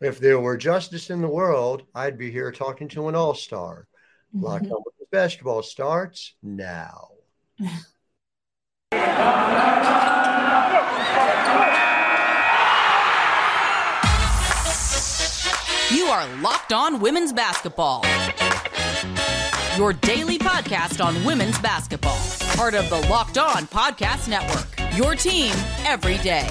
If there were justice in the world, I'd be here talking to an all star. Mm-hmm. Locked on with basketball starts now. You are Locked On Women's Basketball. Your daily podcast on women's basketball. Part of the Locked On Podcast Network. Your team every day.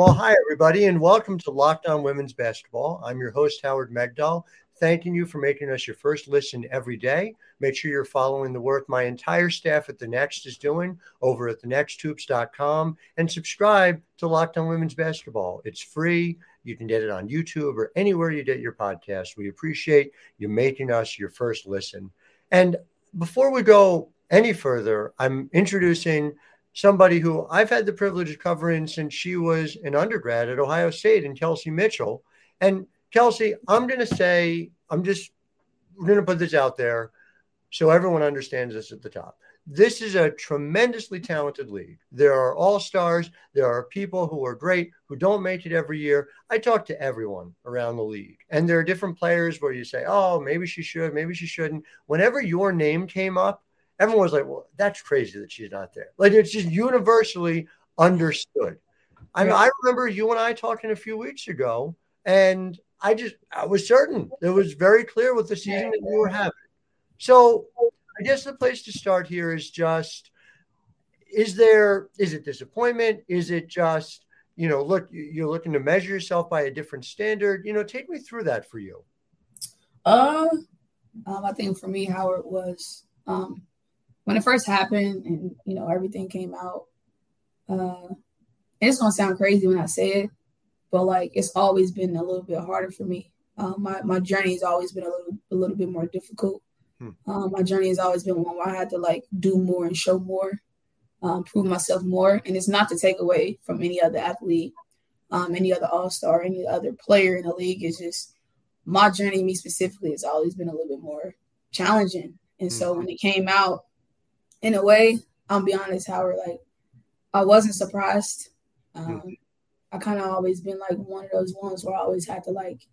Well, hi, everybody, and welcome to Locked On Women's Basketball. I'm your host, Howard Megdal. Thanking you for making us your first listen every day. Make sure you're following the work my entire staff at The Next is doing over at thenexthoops.com and subscribe to Locked On Women's Basketball. It's free. You can get it on YouTube or anywhere you get your podcast. We appreciate you making us your first listen. And before we go any further, I'm introducing – somebody who I've had the privilege of covering since she was an undergrad at Ohio State and Kelsey Mitchell. And Kelsey, I'm going to say, I'm just going to put this out there so everyone understands this at the top. This is a tremendously talented league. There are all stars. There are people who are great who don't make it every year. I talk to everyone around the league, and there are different players where you say, oh, maybe she should, maybe she shouldn't. Whenever your name came up, everyone was like, well, that's crazy that she's not there. Like it's just universally understood. I mean, I remember you and I talking a few weeks ago, and I just I was certain it was very clear with the season that you were having. So I guess the place to start here is just is there is it disappointment? Is it just you know look you're looking to measure yourself by a different standard? You know, take me through that for you. Uh, um, I think for me, Howard was um, when it first happened and you know everything came out uh it's gonna sound crazy when i say it but like it's always been a little bit harder for me um, my, my journey has always been a little a little bit more difficult hmm. um, my journey has always been one where i had to like do more and show more um, prove myself more and it's not to take away from any other athlete um, any other all-star any other player in the league it's just my journey me specifically has always been a little bit more challenging and so hmm. when it came out in a way, I'll be honest, Howard, like I wasn't surprised. Um, mm I kind of always been like one of those ones where I always had to like,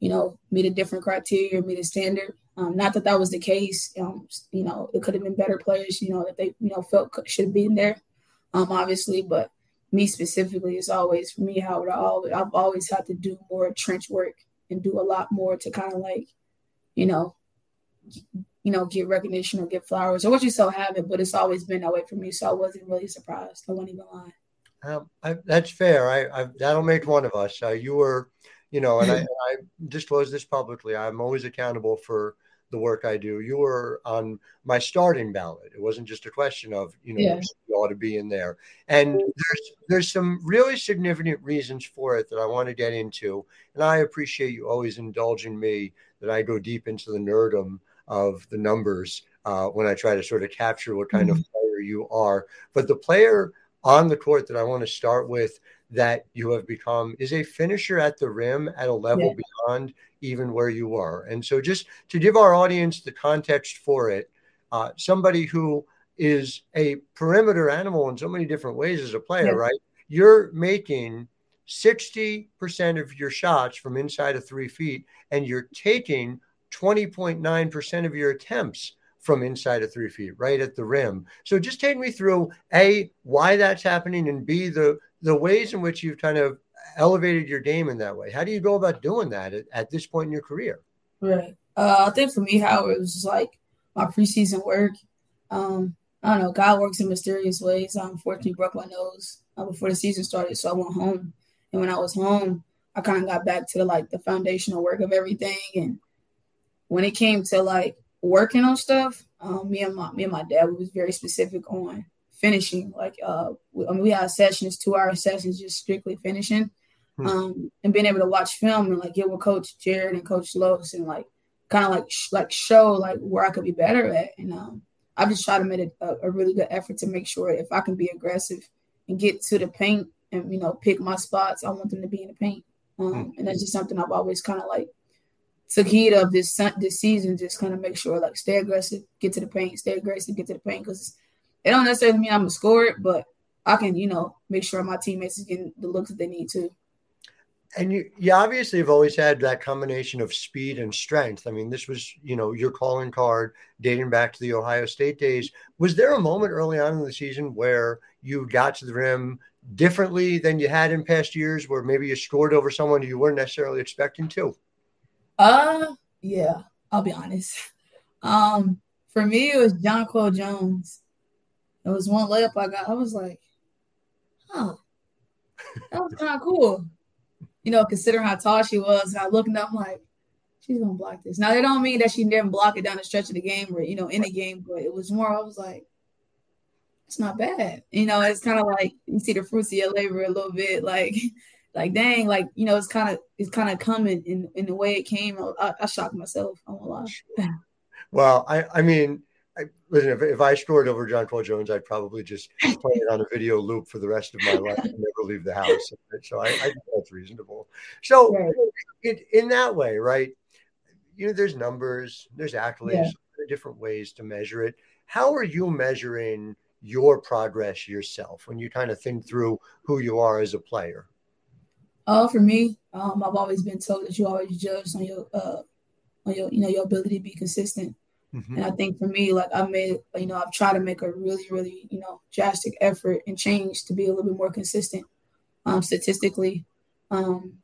you know, meet a different criteria, meet a standard. Um, not that that was the case. Um, you know, it could have been better players, you know, that they, you know, felt should have been there, um, obviously. But me specifically, it's always for me, Howard. I always, I've always had to do more trench work and do a lot more to kind of like, you know, you know, get recognition or get flowers or what you so have it, but it's always been that way for me. So I wasn't really surprised. I won't even lie. Um, I, that's fair. I, I, that'll make one of us. Uh, you were, you know, and I, I disclose this publicly. I'm always accountable for the work I do. You were on my starting ballot. It wasn't just a question of, you know, yeah. you ought to be in there. And there's there's some really significant reasons for it that I want to get into. And I appreciate you always indulging me that I go deep into the nerdum of the numbers uh, when I try to sort of capture what kind mm-hmm. of player you are. But the player on the court that I want to start with that you have become is a finisher at the rim at a level yeah. beyond even where you were. And so, just to give our audience the context for it, uh, somebody who is a perimeter animal in so many different ways as a player, yeah. right? You're making 60% of your shots from inside of three feet, and you're taking 20.9% of your attempts from inside of three feet, right at the rim. So just take me through A, why that's happening, and B, the, the ways in which you've kind of elevated your game in that way. How do you go about doing that at, at this point in your career? Right. Uh, I think for me, how it was just like my preseason work. Um, I don't know. God works in mysterious ways. I unfortunately broke my nose uh, before the season started, so I went home. And when I was home, I kind of got back to the, like the foundational work of everything and when it came to like working on stuff, um, me and my me and my dad we was very specific on finishing. Like uh, we, I mean, we had sessions, two hour sessions, just strictly finishing, hmm. um, and being able to watch film and like get with Coach Jared and Coach Los and like kind of like sh- like show like where I could be better at. And um, I just try to make a, a really good effort to make sure if I can be aggressive and get to the paint and you know pick my spots, I want them to be in the paint. Um, hmm. and that's just something I've always kind of like took heed of this this season. Just kind of make sure like stay aggressive, get to the paint, stay aggressive, get to the paint because it don't necessarily mean I'm a scorer, but I can, you know, make sure my teammates are getting the looks that they need to. And you, you obviously have always had that combination of speed and strength. I mean, this was, you know, your calling card dating back to the Ohio State days. Was there a moment early on in the season where you got to the rim differently than you had in past years, where maybe you scored over someone you weren't necessarily expecting to? Uh, yeah, I'll be honest. Um, for me, it was Jonquel Jones. It was one layup I got. I was like, huh, that was kind of cool. You know, considering how tall she was, and I looked up, I'm like, she's gonna block this. Now, they don't mean that she didn't block it down the stretch of the game or you know in the game, but it was more. I was like, it's not bad. You know, it's kind of like you see the fruits of your labor a little bit, like. Like dang, like you know, it's kind of it's kind of coming in in the way it came. I, I shocked myself. I won't lie. well, I I mean, I, listen, if, if I scored over Jonquel Jones, I'd probably just play it on a video loop for the rest of my life and never leave the house. So I, I think that's reasonable. So right. it, in that way, right? You know, there's numbers, there's accolades, yeah. different ways to measure it. How are you measuring your progress yourself when you kind of think through who you are as a player? Uh, for me, um, I've always been told that you always judge on your, uh, on your, you know, your ability to be consistent. Mm-hmm. And I think for me, like I made, you know, I've tried to make a really, really, you know, drastic effort and change to be a little bit more consistent, um, statistically, um,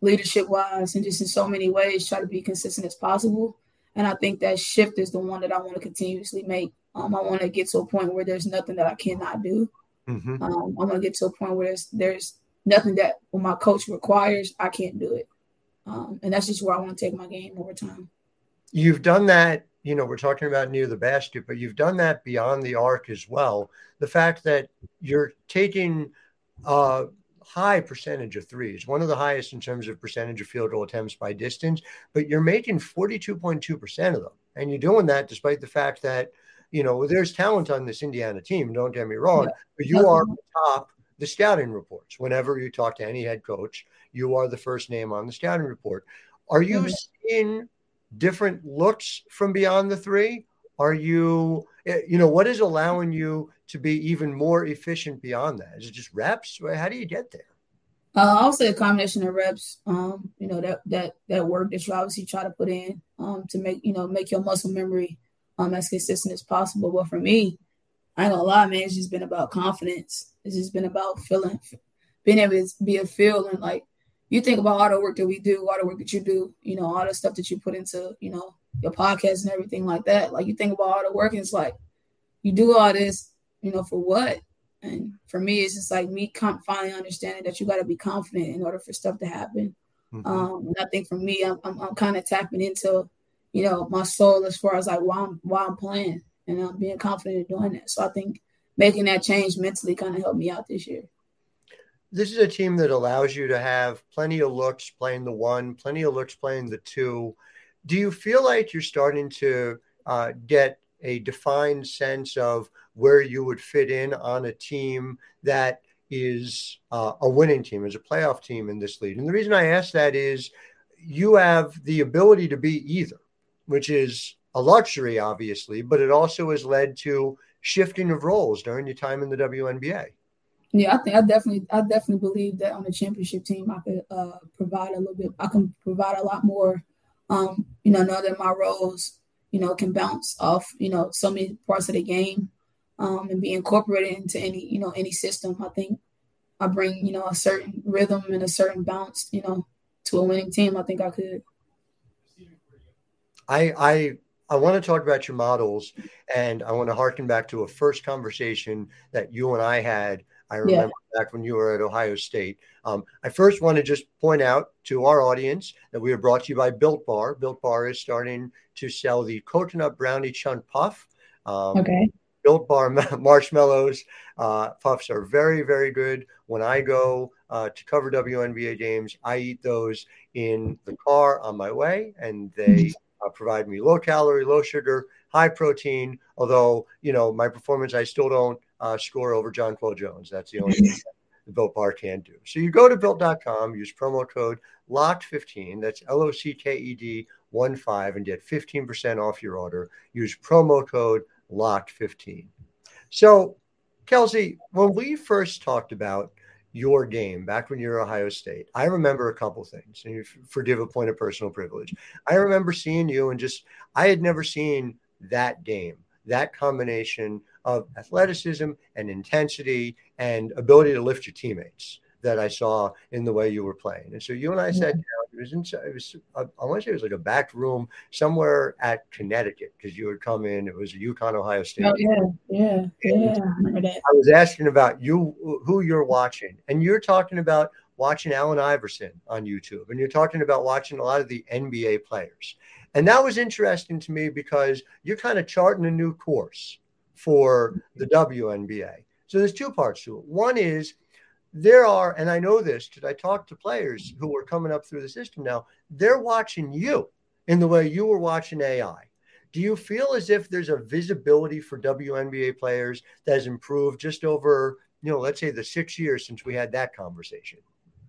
leadership wise, and just in so many ways, try to be consistent as possible. And I think that shift is the one that I want to continuously make. Um, I want to get to a point where there's nothing that I cannot do. Mm-hmm. Um, I want to get to a point where there's there's nothing that when my coach requires, I can't do it. Um, and that's just where I want to take my game over time. You've done that you know, we're talking about near the basket, but you've done that beyond the arc as well. The fact that you're taking a high percentage of threes, one of the highest in terms of percentage of field goal attempts by distance, but you're making 42.2% of them. And you're doing that despite the fact that, you know, there's talent on this Indiana team, don't get me wrong, yeah. but you are top the scouting reports. Whenever you talk to any head coach, you are the first name on the scouting report. Are you mm-hmm. seeing different looks from beyond the three? Are you, eh, you know, what is allowing you to be even more efficient beyond that? Is it just reps? How do you get there? Uh, I'll say a combination of reps. Um, you know that that that work that you obviously try to put in um, to make you know make your muscle memory um, as consistent as possible. But for me, I ain't gonna lie, man. It's just been about confidence. It's just been about feeling, being able to be a feel and like you think about all the work that we do, all the work that you do, you know, all the stuff that you put into, you know, your podcast and everything like that. Like you think about all the work, and it's like you do all this, you know, for what? And for me, it's just like me com- finally understanding that you got to be confident in order for stuff to happen. Mm-hmm. Um, and I think for me, I'm, I'm, I'm kind of tapping into, you know, my soul as far as like why I'm why I'm playing and I'm being confident in doing that. So I think making that change mentally kind of helped me out this year this is a team that allows you to have plenty of looks playing the one, plenty of looks playing the two. Do you feel like you're starting to uh, get a defined sense of where you would fit in on a team that is uh, a winning team, as a playoff team in this league? And the reason I ask that is you have the ability to be either, which is a luxury, obviously, but it also has led to shifting of roles during your time in the WNBA. Yeah, I think I definitely, I definitely believe that on the championship team, I could uh, provide a little bit. I can provide a lot more. Um, you know, know that my roles, you know, can bounce off, you know, so many parts of the game, um, and be incorporated into any, you know, any system. I think I bring, you know, a certain rhythm and a certain bounce, you know, to a winning team. I think I could. I I I want to talk about your models, and I want to harken back to a first conversation that you and I had I remember yeah. back when you were at Ohio State. Um, I first want to just point out to our audience that we are brought to you by Built Bar. Built Bar is starting to sell the coconut brownie chunk puff. Um, okay. Built Bar marshmallows uh, puffs are very, very good. When I go uh, to cover WNBA games, I eat those in the car on my way, and they mm-hmm. Uh, provide me low calorie, low sugar, high protein. Although you know my performance, I still don't uh, score over Jonquel Jones. That's the only thing the Built Bar can do. So you go to built.com, use promo code LOCKED15. That's L O C K E D 1 5 and get 15% off your order. Use promo code LOCKED15. So, Kelsey, when we first talked about your game back when you were Ohio State, I remember a couple things, and you forgive a point of personal privilege. I remember seeing you and just I had never seen that game, that combination of athleticism and intensity and ability to lift your teammates that I saw in the way you were playing. And so you and I sat down. It was inside. It was I want to say it was like a back room somewhere at Connecticut because you had come in. It was UConn Ohio State. Oh yeah, yeah, yeah. I. I was asking about you, who you're watching, and you're talking about watching Allen Iverson on YouTube, and you're talking about watching a lot of the NBA players. And that was interesting to me because you're kind of charting a new course for the WNBA. So there's two parts to it. One is there are, and I know this because I talk to players who are coming up through the system now, they're watching you in the way you were watching AI. Do you feel as if there's a visibility for WNBA players that has improved just over, you know, let's say the six years since we had that conversation?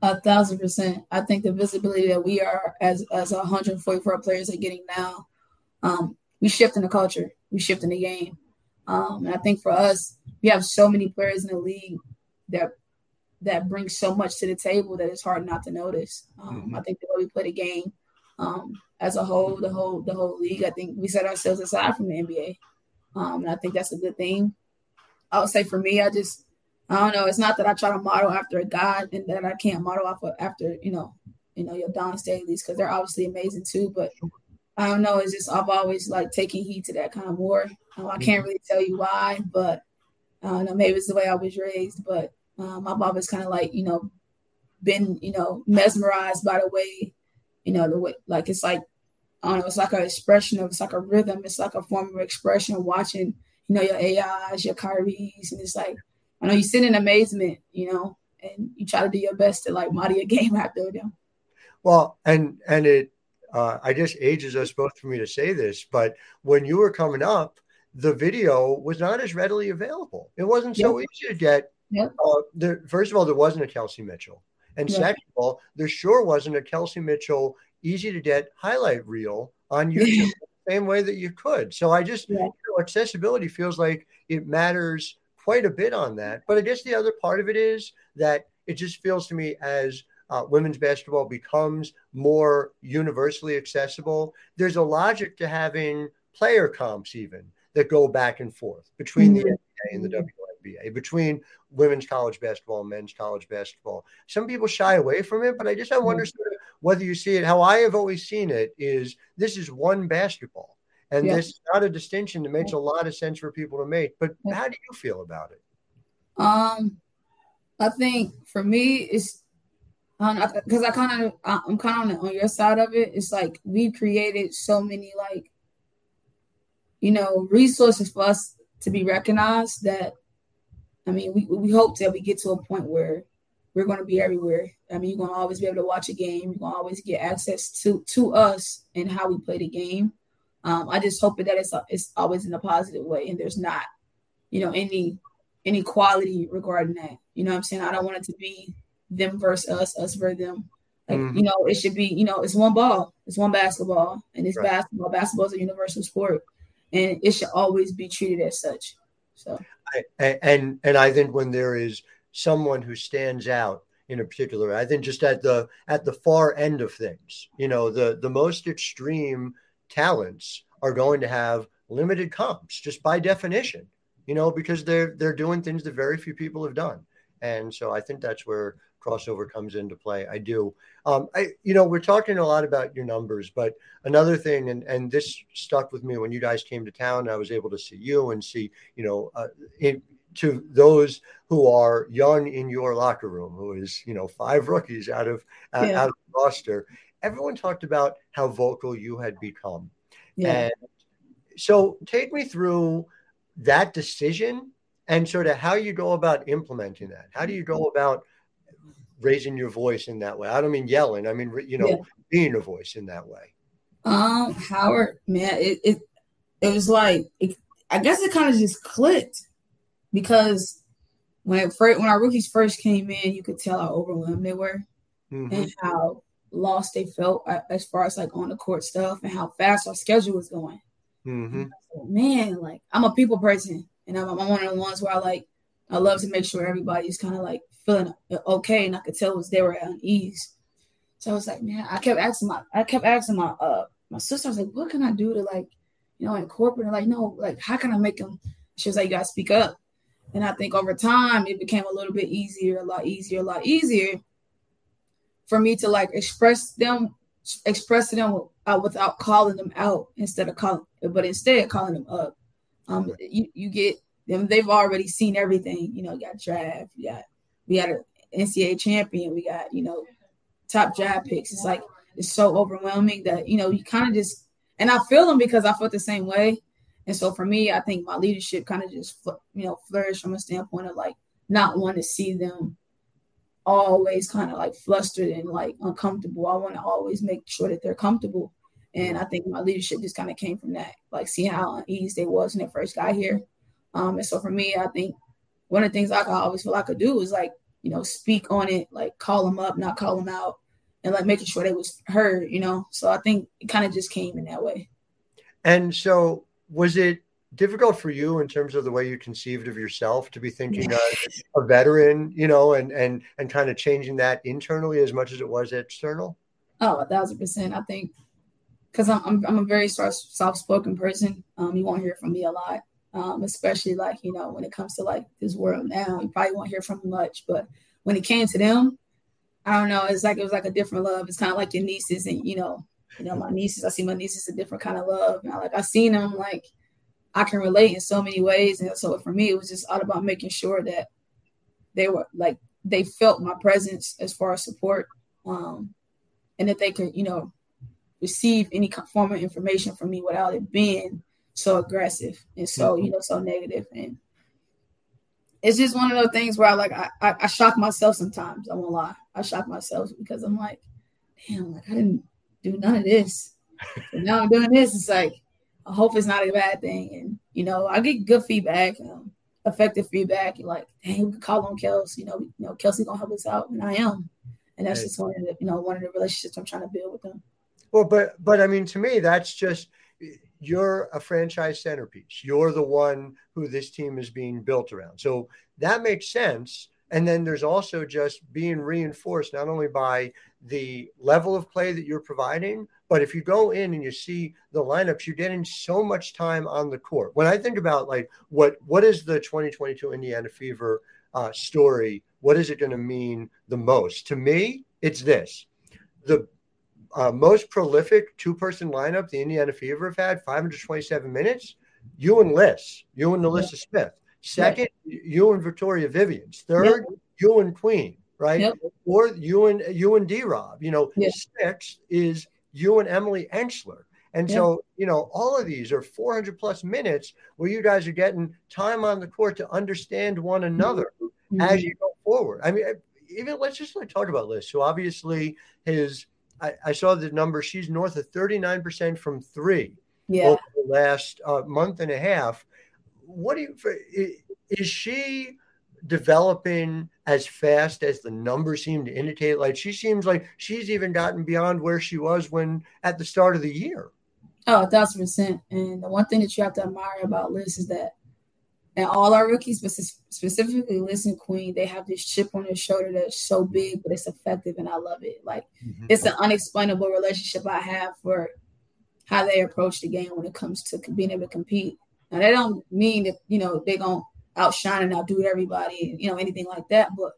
A thousand percent. I think the visibility that we are as as 144 players are getting now, um, we shift in the culture, we shift in the game. Um, and I think for us, we have so many players in the league that that brings so much to the table that it's hard not to notice. Um, mm-hmm. I think the way we play the game um, as a whole, the whole the whole league, I think we set ourselves aside from the NBA, um, and I think that's a good thing. I would say for me, I just I don't know. It's not that I try to model after a god and that I can't model off of after you know you know your Dawn Staleys because they're obviously amazing too, but. I don't know. It's just I've always like taken heed to that kind of more. Um, I can't mm-hmm. really tell you why, but I don't know. Maybe it's the way I was raised, but um, I've always kind of like, you know, been, you know, mesmerized by the way, you know, the way, like, it's like, I don't know, it's like an expression of, it's like a rhythm. It's like a form of expression watching, you know, your AIs, your Kyries. And it's like, I know you sit in amazement, you know, and you try to do your best to like model your game after them. Well, and, and it, uh, I guess ages us both for me to say this, but when you were coming up, the video was not as readily available. It wasn't so easy to get Yep. Uh, there, first of all, there wasn't a Kelsey Mitchell. And yep. second of all, there sure wasn't a Kelsey Mitchell easy to get highlight reel on YouTube the same way that you could. So I just, yeah. you know, accessibility feels like it matters quite a bit on that. But I guess the other part of it is that it just feels to me as uh, women's basketball becomes more universally accessible, there's a logic to having player comps even that go back and forth between mm-hmm. the NBA and the WNBA between women's college basketball and men's college basketball. Some people shy away from it, but I just I wonder sort of whether you see it. How I have always seen it is this is one basketball, and yeah. this is not a distinction that makes a lot of sense for people to make. But how do you feel about it? Um, I think for me, it's because I kind of I'm kind of on, on your side of it. It's like we created so many like you know resources for us to be recognized that I mean, we, we hope that we get to a point where we're going to be everywhere. I mean, you're going to always be able to watch a game. You're going to always get access to to us and how we play the game. Um, I just hope that it's it's always in a positive way, and there's not, you know, any any quality regarding that. You know what I'm saying? I don't want it to be them versus us, us versus them. Like, mm-hmm. you know, it should be, you know, it's one ball, it's one basketball, and it's right. basketball. Basketball is a universal sport, and it should always be treated as such. So And and I think when there is someone who stands out in a particular, I think just at the at the far end of things, you know, the the most extreme talents are going to have limited comps just by definition, you know, because they're they're doing things that very few people have done. And so I think that's where crossover comes into play. I do. Um, I, you know, we're talking a lot about your numbers, but another thing, and and this stuck with me when you guys came to town. I was able to see you and see, you know, uh, in, to those who are young in your locker room, who is, you know, five rookies out of uh, yeah. out of the roster. Everyone talked about how vocal you had become, yeah. and so take me through that decision and sort of how you go about implementing that. How do you go about raising your voice in that way? I don't mean yelling. I mean, you know, yeah. being a voice in that way. Um, Howard, man, it it, it was like it, I guess it kind of just clicked because when first, when our rookies first came in, you could tell how overwhelmed they were mm-hmm. and how lost they felt as far as like on the court stuff and how fast our schedule was going. Mm-hmm. man, like I'm a people person, and I'm, I'm one of the ones where I like I love to make sure everybody's kind of like feeling okay, and I could tell was they were at ease. So I was like, man, I kept asking my I kept asking my uh my sister, I was like, what can I do to like, you know, incorporate? Like, no, like how can I make them? She was like, you gotta speak up. And I think over time it became a little bit easier, a lot easier, a lot easier for me to like express them, express them uh, without calling them out instead of calling, but instead calling them up. Um, you, you get them; they've already seen everything. You know, you got draft, you got we got an NCAA champion, we got you know top draft picks. It's like it's so overwhelming that you know you kind of just and I feel them because I felt the same way. And so for me, I think my leadership kind of just you know flourished from a standpoint of like not want to see them always kind of like flustered and like uncomfortable. I want to always make sure that they're comfortable. And I think my leadership just kind of came from that, like seeing how uneasy they was when they first got here. Um, and so for me, I think one of the things I always feel I could do is like, you know, speak on it, like call them up, not call them out, and like making sure they was heard, you know. So I think it kind of just came in that way. And so was it difficult for you in terms of the way you conceived of yourself to be thinking of a veteran, you know, and and and kind of changing that internally as much as it was external? Oh, a thousand percent. I think because I'm, I'm, I'm a very soft spoken person. Um, you won't hear from me a lot, um, especially like you know when it comes to like this world now. You probably won't hear from much, but when it came to them, I don't know. It's like it was like a different love. It's kind of like your nieces and you know, you know my nieces. I see my nieces a different kind of love. And I, like I seen them like I can relate in so many ways. And so for me, it was just all about making sure that they were like they felt my presence as far as support, um, and that they could, you know, receive any form of information from me without it being so aggressive and so, you know, so. And it's just one of those things where I like I, I, I shock myself sometimes. I won't lie. I shock myself because I'm like, damn, like I didn't do none of this. And now I'm doing this. It's like I hope it's not a bad thing. And you know, I get good feedback, um, effective feedback. You're like, dang, we could call on Kelsey. You know, you know, Kelsey gonna help us out, and I am. And that's just one of the, you know, one of the relationships I'm trying to build with them. Well, but but I mean, to me, that's just you're a franchise centerpiece. You're the one who this team is being built around. So that makes sense. And then there's also just being reinforced not only by the level of play that you're providing, but if you go in and you see the lineups, you're getting so much time on the court. When I think about like what what is the 2022 Indiana Fever uh, story, what is it going to mean the most? To me, it's this: the uh, most prolific two-person lineup the Indiana Fever have had, 527 minutes. You and Liz, you and NaLyssa Smith. Second, yep. you and Victoria Vivians. Third, yep. you and Queen. Right, yep. or you and you and D Rob. You know, six is you and Emily Engstler. And so, you know, all of these are 400 plus minutes where you guys are getting time on the court to understand one another mm-hmm. as you go forward. I mean, even let's just like talk about Liz. So obviously, his I, I saw the number. She's north of 39 percent from three yeah. over the last uh, month and a half. What do you? Is she developing as fast as the numbers seem to indicate. Like she seems like she's even gotten beyond where she was when at the start of the year. Oh, a thousand percent. And the one thing that you have to admire about Liz is that, and all our rookies, but specifically Liz and Queen, they have this chip on their shoulder that's so big, but it's effective, and I love it. Like mm-hmm. it's an unexplainable relationship I have for how they approach the game when it comes to being able to compete. Now, they don't mean that you know they're gonna outshine and outdo everybody, you know, anything like that. But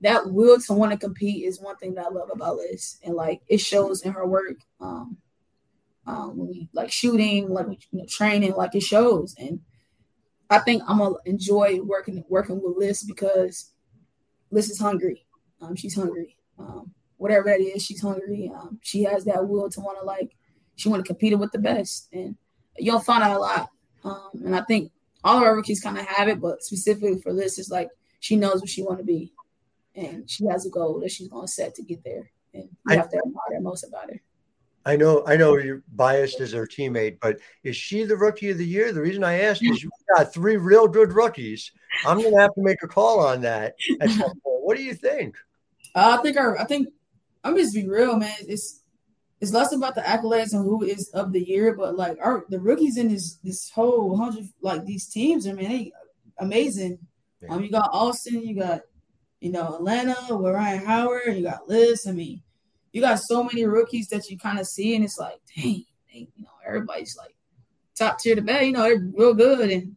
that will to want to compete is one thing that I love about Liz, and like it shows in her work. Um, um, when we like shooting, like you know, training, like it shows. And I think I'm gonna enjoy working working with Liz because Liz is hungry. Um, she's hungry. Um, whatever that is, she's hungry. Um, she has that will to want to like she want to compete with the best, and you'll find out a lot. Um, and I think all of our rookies kind of have it, but specifically for Liz, is like she knows what she want to be, and she has a goal that she's going to set to get there, and we I, have to admire most about her. I know, I know you're biased as her teammate, but is she the rookie of the year? The reason I asked is you got three real good rookies. I'm going to have to make a call on that at some point. What do you think? Uh, I think our, I think I'm just be real, man. It's it's less about the accolades and who is of the year, but like our the rookies in this this whole hundred like these teams are man, they amazing. Yeah. Um, you got Austin, you got you know Atlanta with Rhyne Howard, you got Liz. I mean, you got so many rookies that you kind of see, and it's like, dang, they, you know, everybody's like top tier to bad. You know, they're real good, and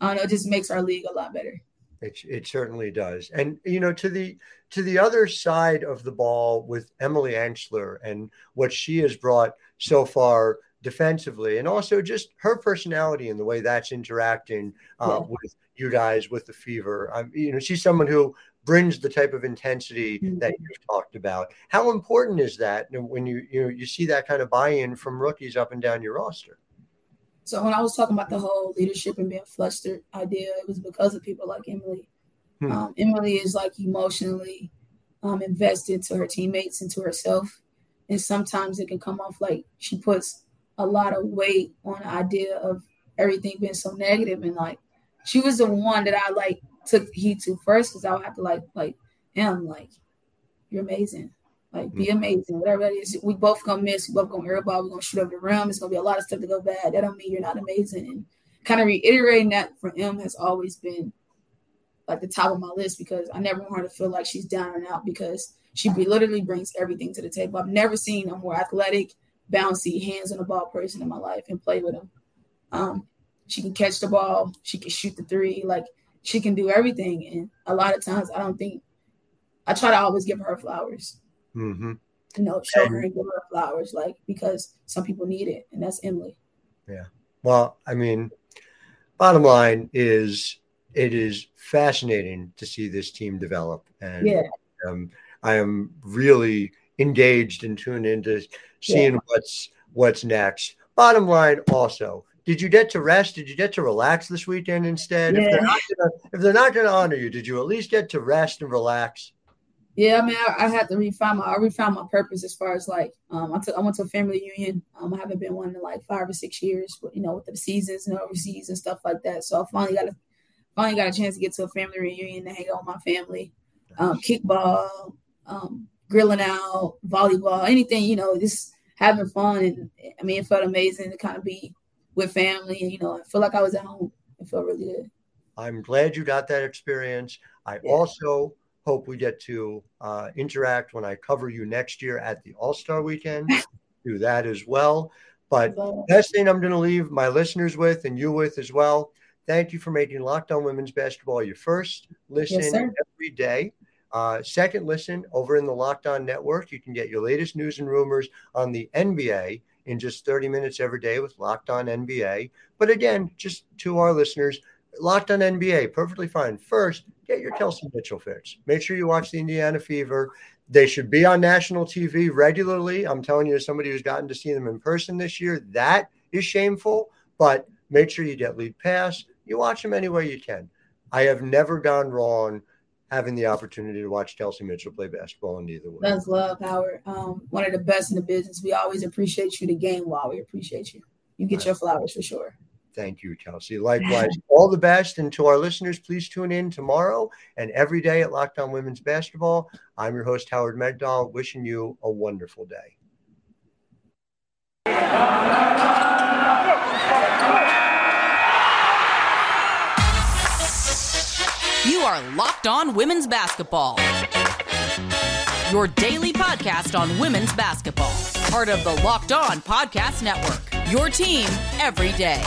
I don't know, it just makes our league a lot better. It, it certainly does. And you know, to the to the other side of the ball with Emily Engstler and what she has brought so far defensively, and also just her personality and the way that's interacting uh, yeah. with you guys with the fever. Um, you know, she's someone who brings the type of intensity mm-hmm. that you've talked about. How important is that when you you know you see that kind of buy-in from rookies up and down your roster? So when I was talking about the whole leadership and being flustered idea, it was because of people like Emily. Hmm. Um, Emily is like emotionally um, invested to her teammates and to herself, and sometimes it can come off like she puts a lot of weight on the idea of everything being so negative and like she was the one that I like took heed to first because I would have to like like him like you're amazing like, be mm-hmm. amazing. Whatever that is, we both gonna miss. We both gonna airball. We're gonna shoot over the rim. It's gonna be a lot of stuff to go bad. That don't mean you're not amazing. And kind of reiterating that for him has always been like the top of my list because I never want her to feel like she's down and out because she literally brings everything to the table. I've never seen a more athletic, bouncy, hands on the ball person in my life and play with him. Um, she can catch the ball. She can shoot the three. Like she can do everything. And a lot of times, I don't think I try to always give her flowers. Mm-hmm. You know, show her and give her flowers, like because some people need it, and that's Emily. Yeah. Well, I mean, bottom line is it is fascinating to see this team develop, and yeah. um, I am really engaged and tuned into seeing yeah. what's what's next. Bottom line, also, did you get to rest? Did you get to relax this weekend instead? Yeah. If they're not going to honor you, did you at least get to rest and relax? Yeah, I mean, I, I, had to refine my, I refound my purpose as far as like, um, I took, I went to a family reunion. Um, I haven't been one in like five or six years, but you know, with the seasons and overseas and stuff like that. So I finally got a, finally got a chance to get to a family reunion and hang out with my family, um, kickball, um, grilling out, volleyball, anything, you know, just having fun. And I mean, it felt amazing to kind of be with family you know, I feel like I was at home. It felt really good. I'm glad you got that experience. I yeah. also, hope we get to uh, interact when I cover you next year at the All Star Weekend. Do that as well. But best thing I'm going to leave my listeners with and you with as well. Thank you for making Locked On Women's Basketball your first listen yes, every day. Uh, second listen over in the Locked On Network. You can get your latest news and rumors on the NBA in just 30 minutes every day with Locked On NBA. But again, just to our listeners, Locked On NBA, perfectly fine. First, get your Kelsey Mitchell fix. Make sure you watch the Indiana Fever. They should be on national TV regularly. I'm telling you, as somebody who's gotten to see them in person this year, that is shameful. But make sure you get League Pass. You watch them any way you can. I have never gone wrong having the opportunity to watch Kelsey Mitchell play basketball in either way. That's love, Howard. Um, one of the best in the business. We always appreciate you. The game while we appreciate you. You get your flowers for sure. Thank you, Kelsey. Likewise, all the best. And to our listeners, please tune in tomorrow and every day at Locked On Women's Basketball. I'm your host, Howard Megdal, wishing you a wonderful day. You are Locked On Women's Basketball, your daily podcast on women's basketball, part of the Locked On Podcast Network, your team every day.